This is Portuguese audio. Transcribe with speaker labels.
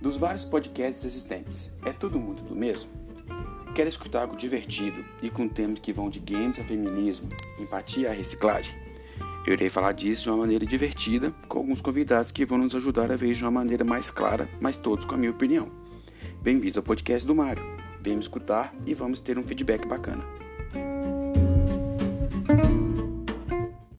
Speaker 1: Dos vários podcasts existentes, é tudo muito do mesmo? Quer escutar algo divertido e com temas que vão de games a feminismo, empatia a reciclagem? Eu irei falar disso de uma maneira divertida, com alguns convidados que vão nos ajudar a ver de uma maneira mais clara, mas todos com a minha opinião. Bem-vindos ao podcast do Mário. Vem me escutar e vamos ter um feedback bacana.